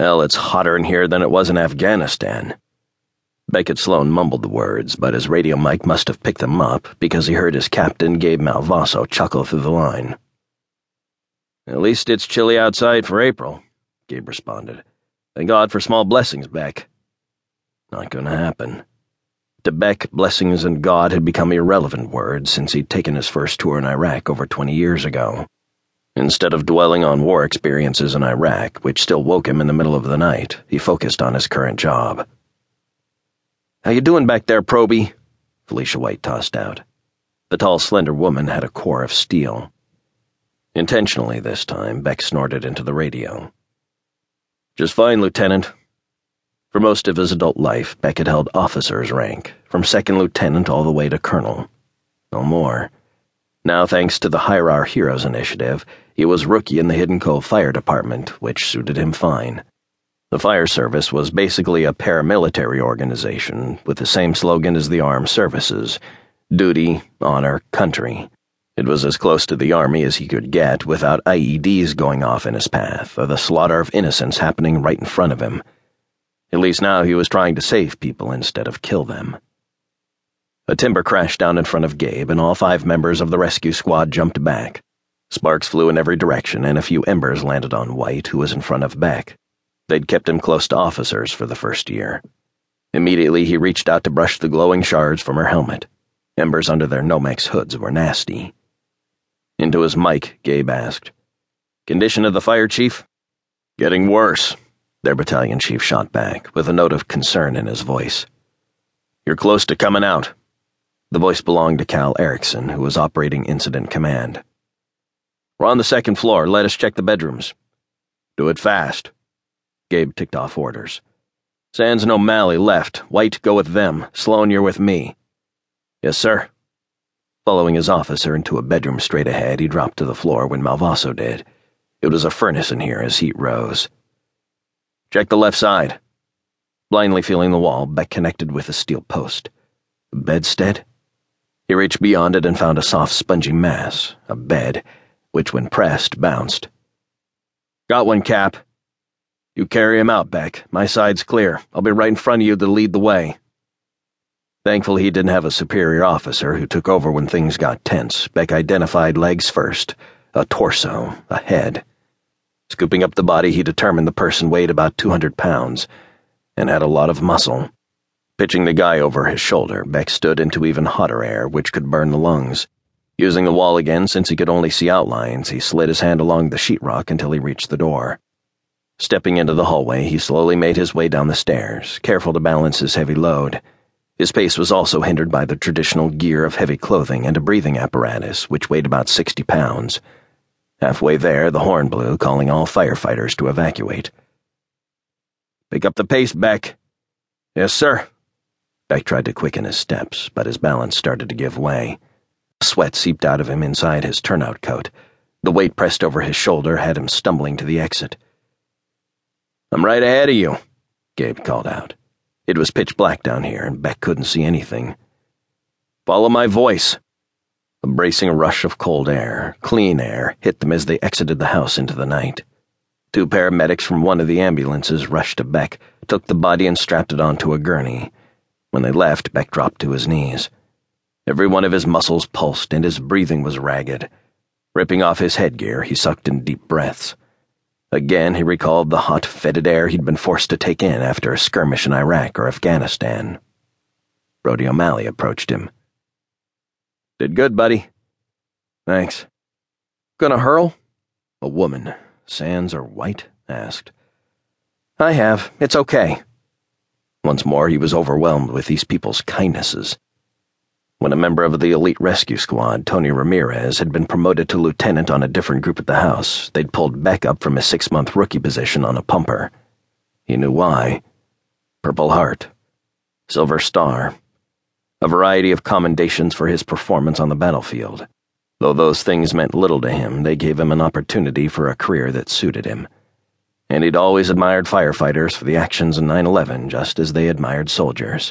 Hell, it's hotter in here than it was in Afghanistan. Beckett Sloan mumbled the words, but his radio mic must have picked them up because he heard his captain, Gabe Malvaso, chuckle through the line. At least it's chilly outside for April, Gabe responded. Thank God for small blessings, Beck. Not gonna happen. To Beck, blessings and God had become irrelevant words since he'd taken his first tour in Iraq over 20 years ago. Instead of dwelling on war experiences in Iraq, which still woke him in the middle of the night, he focused on his current job. How you doing back there, Proby? Felicia White tossed out. The tall, slender woman had a core of steel. Intentionally this time, Beck snorted into the radio. Just fine, Lieutenant. For most of his adult life, Beck had held officer's rank, from second lieutenant all the way to colonel. No more. Now, thanks to the Hire Our Heroes initiative, he was rookie in the Hidden Cove Fire Department, which suited him fine. The fire service was basically a paramilitary organization with the same slogan as the armed services duty, honor, country. It was as close to the army as he could get without IEDs going off in his path or the slaughter of innocents happening right in front of him. At least now he was trying to save people instead of kill them. A timber crashed down in front of Gabe, and all five members of the rescue squad jumped back. Sparks flew in every direction, and a few embers landed on White, who was in front of Beck. They'd kept him close to officers for the first year. Immediately, he reached out to brush the glowing shards from her helmet. Embers under their Nomex hoods were nasty. Into his mic, Gabe asked, Condition of the fire chief? Getting worse, their battalion chief shot back, with a note of concern in his voice. You're close to coming out. The voice belonged to Cal Erickson, who was operating Incident Command. We're on the second floor. Let us check the bedrooms. Do it fast. Gabe ticked off orders. Sands and O'Malley left. White, go with them. Sloan, you're with me. Yes, sir. Following his officer into a bedroom straight ahead, he dropped to the floor when Malvaso did. It was a furnace in here as heat rose. Check the left side. Blindly feeling the wall, Beck connected with a steel post. Bedstead? He reached beyond it and found a soft, spongy mass, a bed, which, when pressed, bounced. Got one, Cap. You carry him out, Beck. My side's clear. I'll be right in front of you to lead the way. Thankfully, he didn't have a superior officer who took over when things got tense. Beck identified legs first, a torso, a head. Scooping up the body, he determined the person weighed about 200 pounds and had a lot of muscle. Pitching the guy over his shoulder, Beck stood into even hotter air, which could burn the lungs. Using the wall again, since he could only see outlines, he slid his hand along the sheetrock until he reached the door. Stepping into the hallway, he slowly made his way down the stairs, careful to balance his heavy load. His pace was also hindered by the traditional gear of heavy clothing and a breathing apparatus, which weighed about 60 pounds. Halfway there, the horn blew, calling all firefighters to evacuate. Pick up the pace, Beck. Yes, sir. Beck tried to quicken his steps, but his balance started to give way. Sweat seeped out of him inside his turnout coat. The weight pressed over his shoulder had him stumbling to the exit. I'm right ahead of you, Gabe called out. It was pitch black down here, and Beck couldn't see anything. Follow my voice. A bracing rush of cold air, clean air, hit them as they exited the house into the night. Two paramedics from one of the ambulances rushed to Beck, took the body, and strapped it onto a gurney. When they left, Beck dropped to his knees. Every one of his muscles pulsed, and his breathing was ragged. Ripping off his headgear, he sucked in deep breaths. Again, he recalled the hot, fetid air he'd been forced to take in after a skirmish in Iraq or Afghanistan. Brody O'Malley approached him. Did good, buddy. Thanks. Gonna hurl? A woman, Sands or White, asked. I have. It's okay. Once more, he was overwhelmed with these people's kindnesses. When a member of the elite rescue squad, Tony Ramirez, had been promoted to lieutenant on a different group at the house, they'd pulled Beck up from his six month rookie position on a pumper. He knew why. Purple Heart, Silver Star, a variety of commendations for his performance on the battlefield. Though those things meant little to him, they gave him an opportunity for a career that suited him and he'd always admired firefighters for the actions in 9 11 just as they admired soldiers.